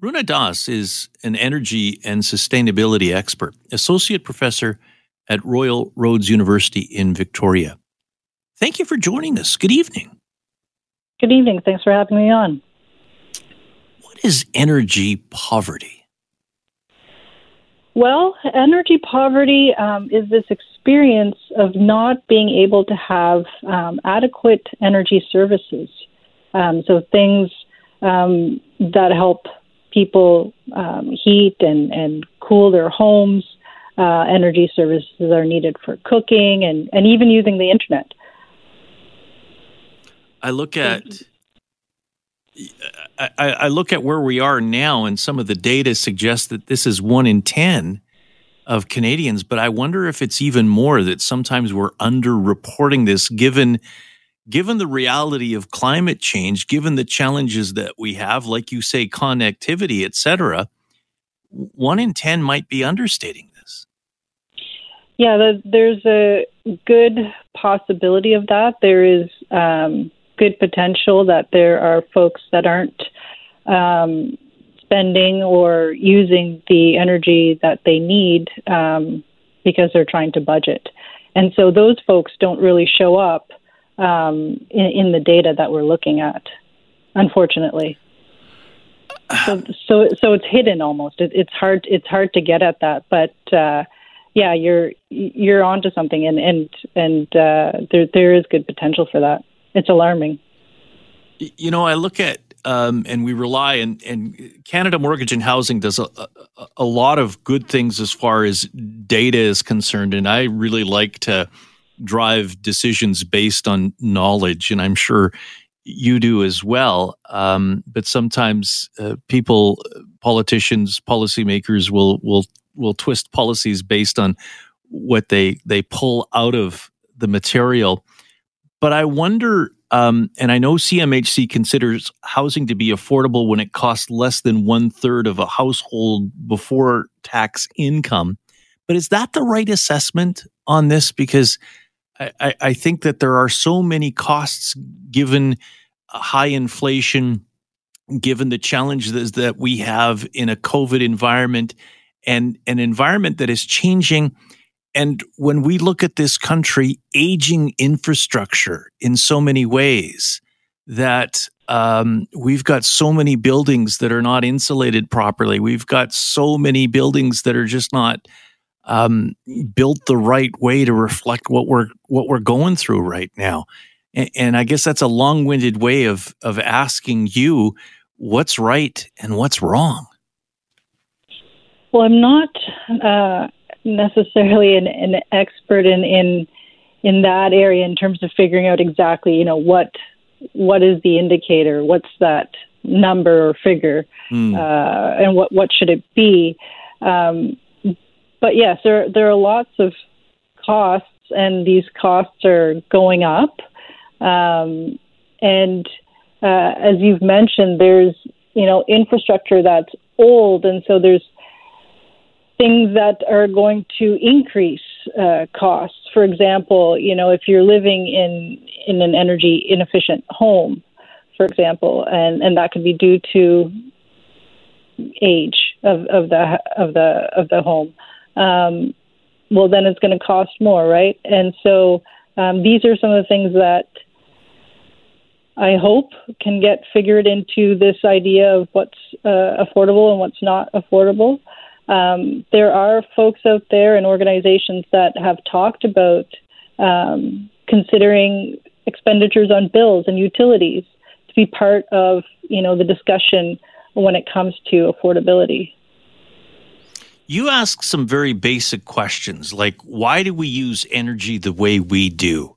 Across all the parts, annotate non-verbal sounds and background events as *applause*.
Runa Das is an energy and sustainability expert, associate professor at Royal Roads University in Victoria. Thank you for joining us. Good evening. Good evening. Thanks for having me on. What is energy poverty? Well, energy poverty um, is this experience of not being able to have um, adequate energy services. Um, so, things um, that help people um, heat and, and cool their homes. Uh, energy services are needed for cooking and, and even using the internet. I look at I, I, look at where we are now, and some of the data suggests that this is one in ten of Canadians. But I wonder if it's even more that sometimes we're underreporting this, given given the reality of climate change, given the challenges that we have, like you say, connectivity, et cetera, one in 10 might be understating this. Yeah, the, there's a good possibility of that. There is um, good potential that there are folks that aren't um, spending or using the energy that they need um, because they're trying to budget. And so those folks don't really show up um, in, in, the data that we're looking at, unfortunately. So, so, so it's hidden almost. It, it's hard. It's hard to get at that, but uh, yeah, you're you're onto something, and and and uh, there there is good potential for that. It's alarming. You know, I look at um, and we rely and and Canada Mortgage and Housing does a, a, a lot of good things as far as data is concerned, and I really like to drive decisions based on knowledge, and I'm sure you do as well. Um, but sometimes uh, people, politicians, policymakers will will will twist policies based on what they they pull out of the material. But I wonder, um, and I know CMHC considers housing to be affordable when it costs less than one third of a household before tax income. But is that the right assessment on this? Because I, I think that there are so many costs given high inflation, given the challenges that we have in a COVID environment and an environment that is changing. And when we look at this country, aging infrastructure in so many ways, that um, we've got so many buildings that are not insulated properly. We've got so many buildings that are just not um, built the right way to reflect what we're what we're going through right now. And, and I guess that's a long-winded way of of asking you what's right and what's wrong. Well, I'm not uh, necessarily an, an expert in, in in that area in terms of figuring out exactly, you know, what what is the indicator, what's that number or figure, mm. uh, and what what should it be. Um, but yes, there there are lots of costs, and these costs are going up. Um, and uh, as you've mentioned, there's you know infrastructure that's old, and so there's things that are going to increase uh, costs. For example, you know if you're living in in an energy inefficient home, for example, and and that could be due to age of, of the of the of the home um, well, then it's going to cost more, right? And so um, these are some of the things that I hope can get figured into this idea of what's uh, affordable and what's not affordable. Um, there are folks out there and organizations that have talked about um, considering expenditures on bills and utilities to be part of, you know, the discussion when it comes to affordability. You ask some very basic questions like why do we use energy the way we do?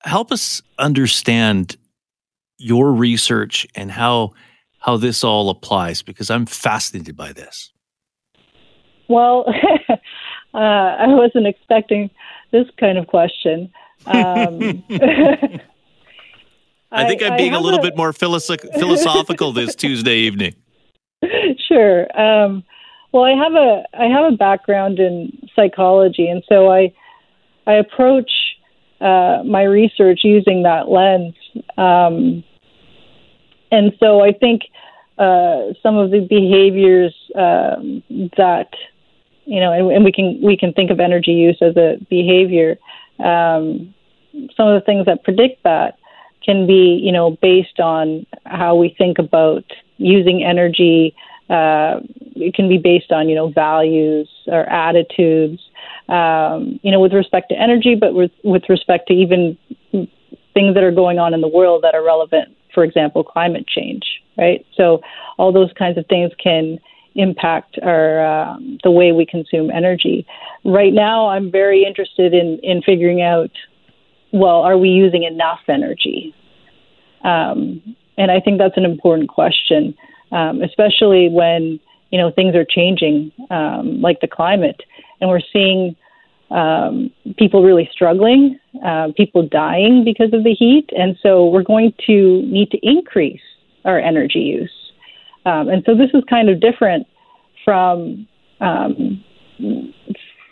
Help us understand your research and how how this all applies because I'm fascinated by this. Well, *laughs* uh, I wasn't expecting this kind of question. Um, *laughs* I think I'm being a little a, bit more philosophical this Tuesday evening. *laughs* Sure. Um, well, I have a I have a background in psychology, and so I I approach uh, my research using that lens. Um, and so I think uh, some of the behaviors um, that you know, and, and, we can we can think of energy use as a behavior. Um, some of the things that predict that can be, you know, based on how we think about using energy. Uh, it can be based on, you know, values or attitudes, um, you know, with respect to energy, but with with respect to even things that are going on in the world that are relevant. For example, climate change, right? So all those kinds of things can impact our um, the way we consume energy. Right now, I'm very interested in in figuring out, well, are we using enough energy? Um, and I think that's an important question, um, especially when you know things are changing, um, like the climate, and we're seeing um, people really struggling, uh, people dying because of the heat, and so we're going to need to increase our energy use. Um, and so this is kind of different from um,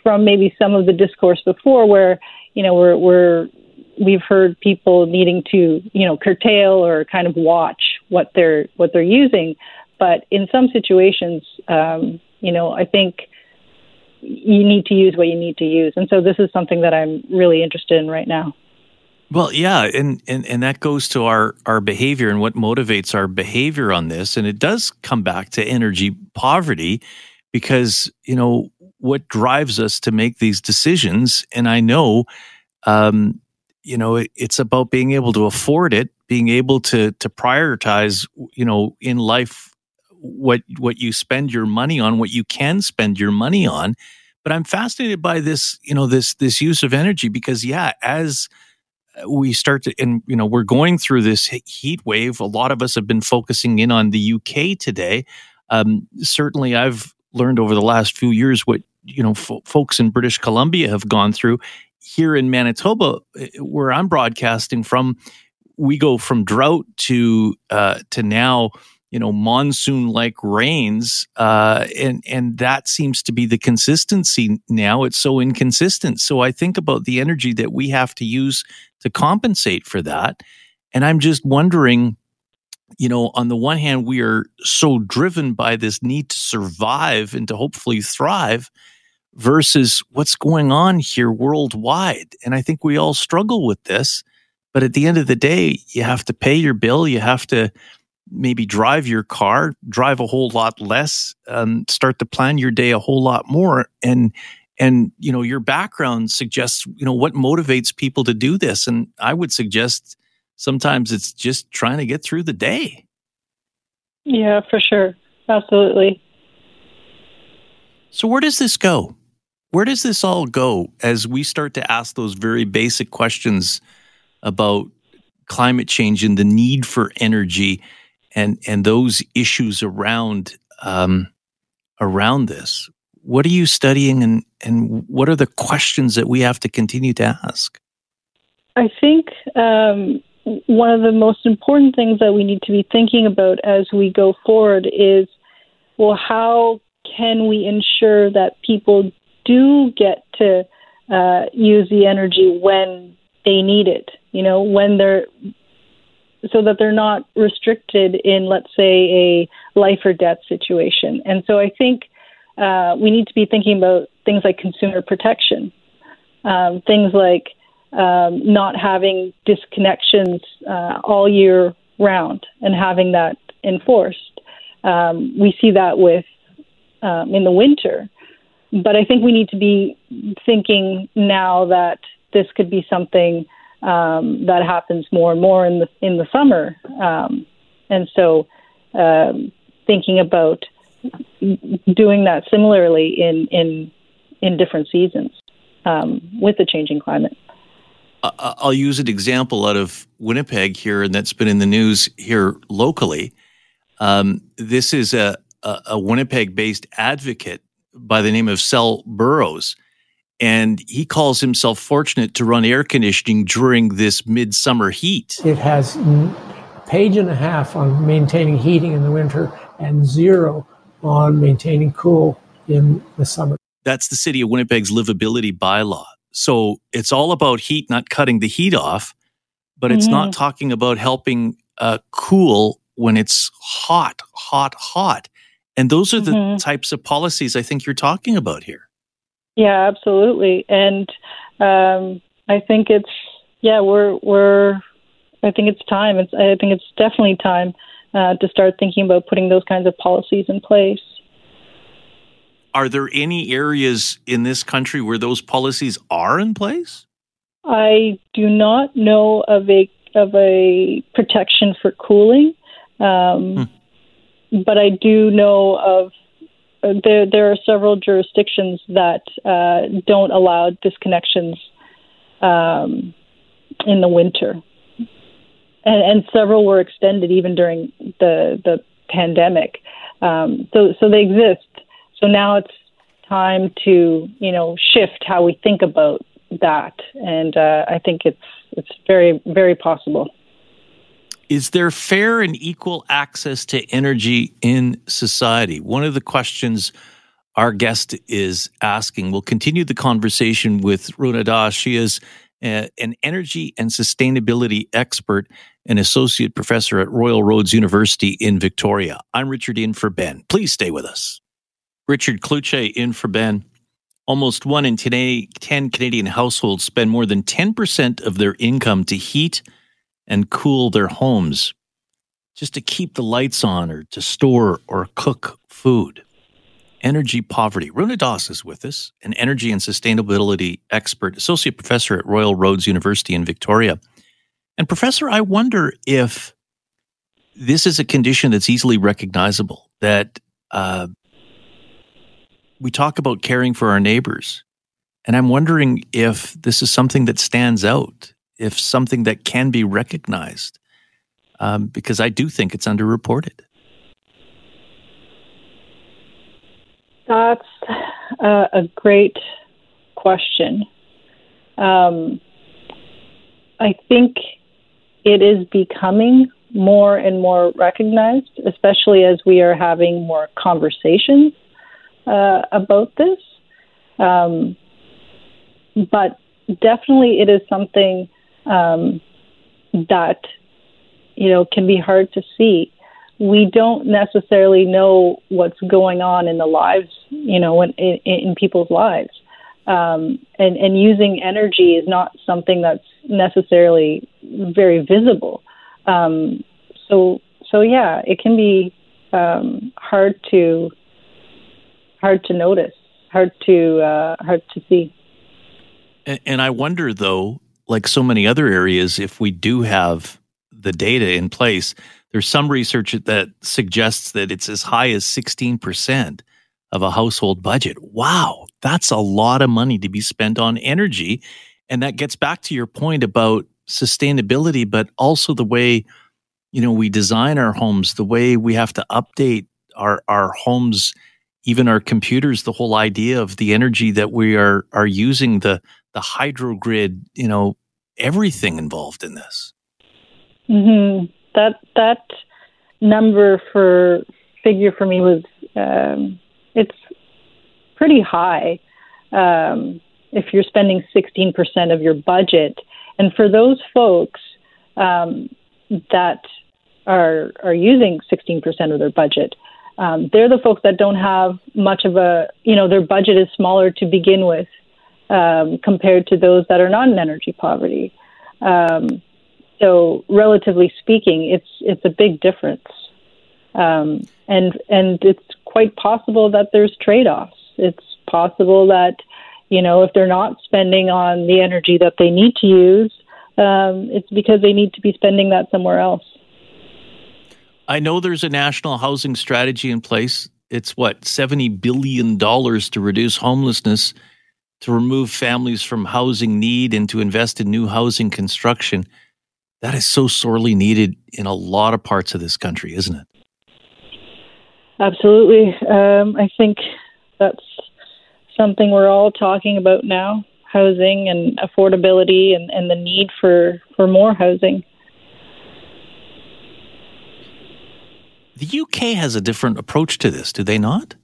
from maybe some of the discourse before, where you know we're, we're we've heard people needing to you know curtail or kind of watch what they're what they're using, but in some situations, um, you know, I think you need to use what you need to use, and so this is something that I'm really interested in right now. Well, yeah, and, and and that goes to our our behavior and what motivates our behavior on this, and it does come back to energy poverty, because you know what drives us to make these decisions, and I know, um, you know, it, it's about being able to afford it, being able to to prioritize, you know, in life what what you spend your money on, what you can spend your money on. But I'm fascinated by this, you know, this this use of energy because, yeah, as we start to, and you know, we're going through this heat wave. A lot of us have been focusing in on the UK today. Um, certainly, I've learned over the last few years what you know f- folks in British Columbia have gone through. Here in Manitoba, eh, where I'm broadcasting from, we go from drought to uh, to now you know monsoon like rains uh, and and that seems to be the consistency now. It's so inconsistent. So i think about the energy that we have to use to compensate for that. And i'm just wondering you know on the one hand we are so driven by this need to survive and to hopefully thrive versus what's going on here worldwide. And i think we all struggle with this. But at the end of the day you have to pay your bill. You have to maybe drive your car, drive a whole lot less, um, start to plan your day a whole lot more, and and you know your background suggests you know what motivates people to do this, and I would suggest sometimes it's just trying to get through the day. Yeah, for sure, absolutely. So where does this go? Where does this all go as we start to ask those very basic questions about climate change and the need for energy? And and those issues around um, around this. What are you studying, and and what are the questions that we have to continue to ask? I think um, one of the most important things that we need to be thinking about as we go forward is, well, how can we ensure that people do get to uh, use the energy when they need it? You know, when they're so that they're not restricted in, let's say, a life or death situation. And so I think uh, we need to be thinking about things like consumer protection, um, things like um, not having disconnections uh, all year round and having that enforced. Um, we see that with um, in the winter, but I think we need to be thinking now that this could be something um, that happens more and more in the in the summer, um, and so um, thinking about doing that similarly in in in different seasons um, with the changing climate. I'll use an example out of Winnipeg here, and that's been in the news here locally. Um, this is a, a, a Winnipeg based advocate by the name of Sel Burrows and he calls himself fortunate to run air conditioning during this midsummer heat. It has a page and a half on maintaining heating in the winter and zero on maintaining cool in the summer. That's the city of Winnipeg's livability bylaw. So it's all about heat, not cutting the heat off, but it's mm-hmm. not talking about helping uh, cool when it's hot, hot, hot. And those are the mm-hmm. types of policies I think you're talking about here. Yeah, absolutely. And um, I think it's yeah, we're we're I think it's time. It's I think it's definitely time uh, to start thinking about putting those kinds of policies in place. Are there any areas in this country where those policies are in place? I do not know of a of a protection for cooling, um, hmm. but I do know of there. There are several jurisdictions that uh, don't allow disconnections um, in the winter, and, and several were extended even during the the pandemic. Um, so so they exist. So now it's time to you know shift how we think about that, and uh, I think it's it's very very possible. Is there fair and equal access to energy in society? One of the questions our guest is asking. We'll continue the conversation with Runa Das. She is a, uh, an energy and sustainability expert and associate professor at Royal Roads University in Victoria. I'm Richard in for Ben. Please stay with us. Richard Cloutier in for Ben. Almost one in today, 10 Canadian households spend more than 10% of their income to heat and cool their homes, just to keep the lights on or to store or cook food. Energy poverty. Runa Das is with us, an energy and sustainability expert, associate professor at Royal Roads University in Victoria. And, Professor, I wonder if this is a condition that's easily recognizable, that uh, we talk about caring for our neighbors. And I'm wondering if this is something that stands out, if something that can be recognized, um, because I do think it's underreported. That's uh, a great question. Um, I think it is becoming more and more recognized, especially as we are having more conversations uh, about this. Um, but definitely, it is something um, that you know can be hard to see. We don't necessarily know what's going on in the lives, you know, in, in, in people's lives, um, and and using energy is not something that's necessarily very visible. Um, so so yeah, it can be um, hard to hard to notice, hard to uh, hard to see. And, and I wonder, though, like so many other areas, if we do have the data in place, there's some research that suggests that it's as high as 16% of a household budget. Wow, that's a lot of money to be spent on energy. And that gets back to your point about sustainability, but also the way, you know, we design our homes, the way we have to update our, our homes even our computers, the whole idea of the energy that we are are using, the the hydro grid, you know, everything involved in this. Mm-hmm. That that number for figure for me was um, it's pretty high. Um, if you're spending 16% of your budget, and for those folks um, that are are using 16% of their budget, um, they're the folks that don't have much of a, you know, their budget is smaller to begin with um, compared to those that are not in energy poverty. Um, so, relatively speaking, it's it's a big difference, um, and and it's quite possible that there's trade-offs. It's possible that, you know, if they're not spending on the energy that they need to use, um, it's because they need to be spending that somewhere else. I know there's a national housing strategy in place. It's what, $70 billion to reduce homelessness, to remove families from housing need, and to invest in new housing construction. That is so sorely needed in a lot of parts of this country, isn't it? Absolutely. Um, I think that's something we're all talking about now housing and affordability and, and the need for, for more housing. The UK has a different approach to this, do they not?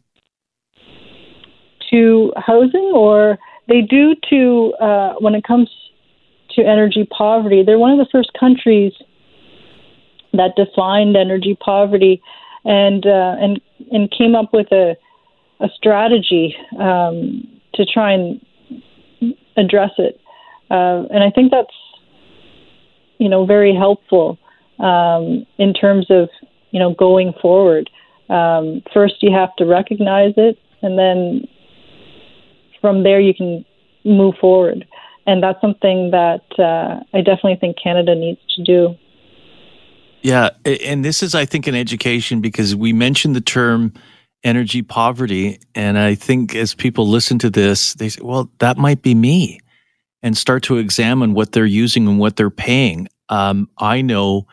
To housing, or they do to uh, when it comes to energy poverty. They're one of the first countries that defined energy poverty, and uh, and and came up with a a strategy um, to try and address it. Uh, and I think that's you know very helpful um, in terms of you know going forward. Um, first, you have to recognize it, and then from there you can move forward. And that's something that uh, I definitely think Canada needs to do. Yeah, and this is, I think, an education because we mentioned the term energy poverty, and I think as people listen to this, they say, "Well, that might be me," and start to examine what they're using and what they're paying. Um, I know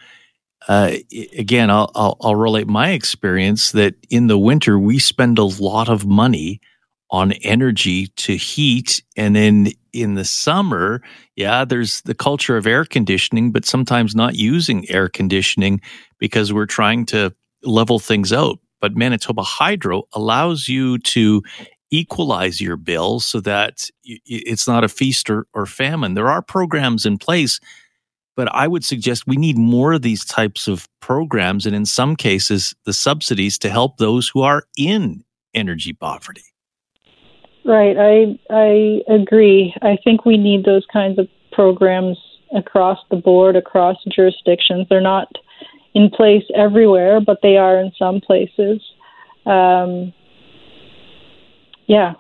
uh, again, I'll, I'll, I'll relate my experience that in the winter we spend a lot of money on energy to heat, and then in the summer, yeah, there's the culture of air conditioning, but sometimes not using air conditioning because we're trying to level things out. But Manitoba Hydro allows you to equalize your bill so that it's not a feast or, or famine. There are programs in place but I would suggest we need more of these types of programs, and in some cases, the subsidies to help those who are in energy poverty. Right, I I agree. I think we need those kinds of programs across the board, across jurisdictions. They're not in place everywhere, but they are in some places. Um, yeah.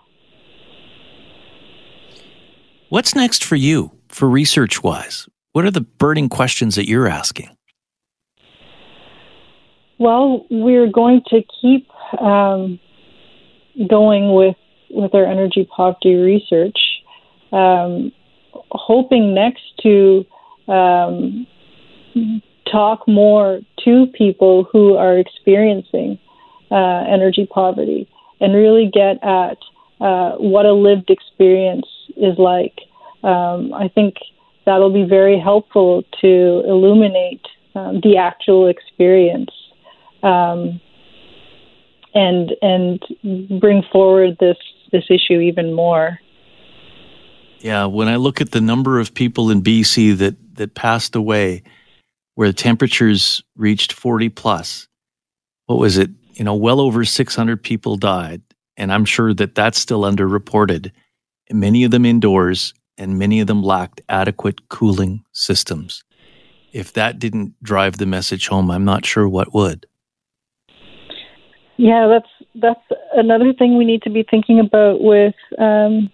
What's next for you, for research wise? What are the burning questions that you're asking? Well, we're going to keep um, going with with our energy poverty research, um, hoping next to um, talk more to people who are experiencing uh, energy poverty and really get at uh, what a lived experience is like. Um, I think that'll be very helpful to illuminate um, the actual experience um, and and bring forward this this issue even more. Yeah, when I look at the number of people in BC that that passed away where the temperatures reached 40 plus, what was it? You know, well over 600 people died, and I'm sure that that's still underreported. Many of them indoors, and many of them lacked adequate cooling systems. If that didn't drive the message home, I'm not sure what would. Yeah, that's that's another thing we need to be thinking about with um,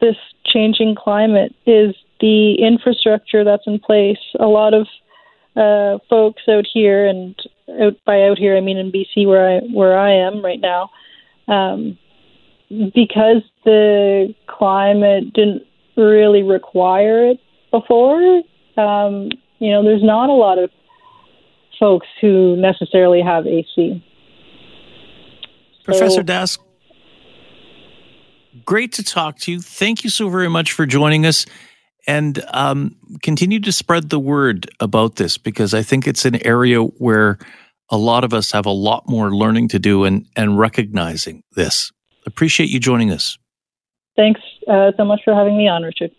this changing climate is the infrastructure that's in place. A lot of uh, folks out here, and out by out here, I mean in BC, where I where I am right now, um, because the climate didn't really require it before. Um, you know, there's not a lot of folks who necessarily have AC. Professor so, Das, great to talk to you. Thank you so very much for joining us. And um, continue to spread the word about this because I think it's an area where a lot of us have a lot more learning to do and, and recognizing this. Appreciate you joining us. Thanks uh, so much for having me on, Richard.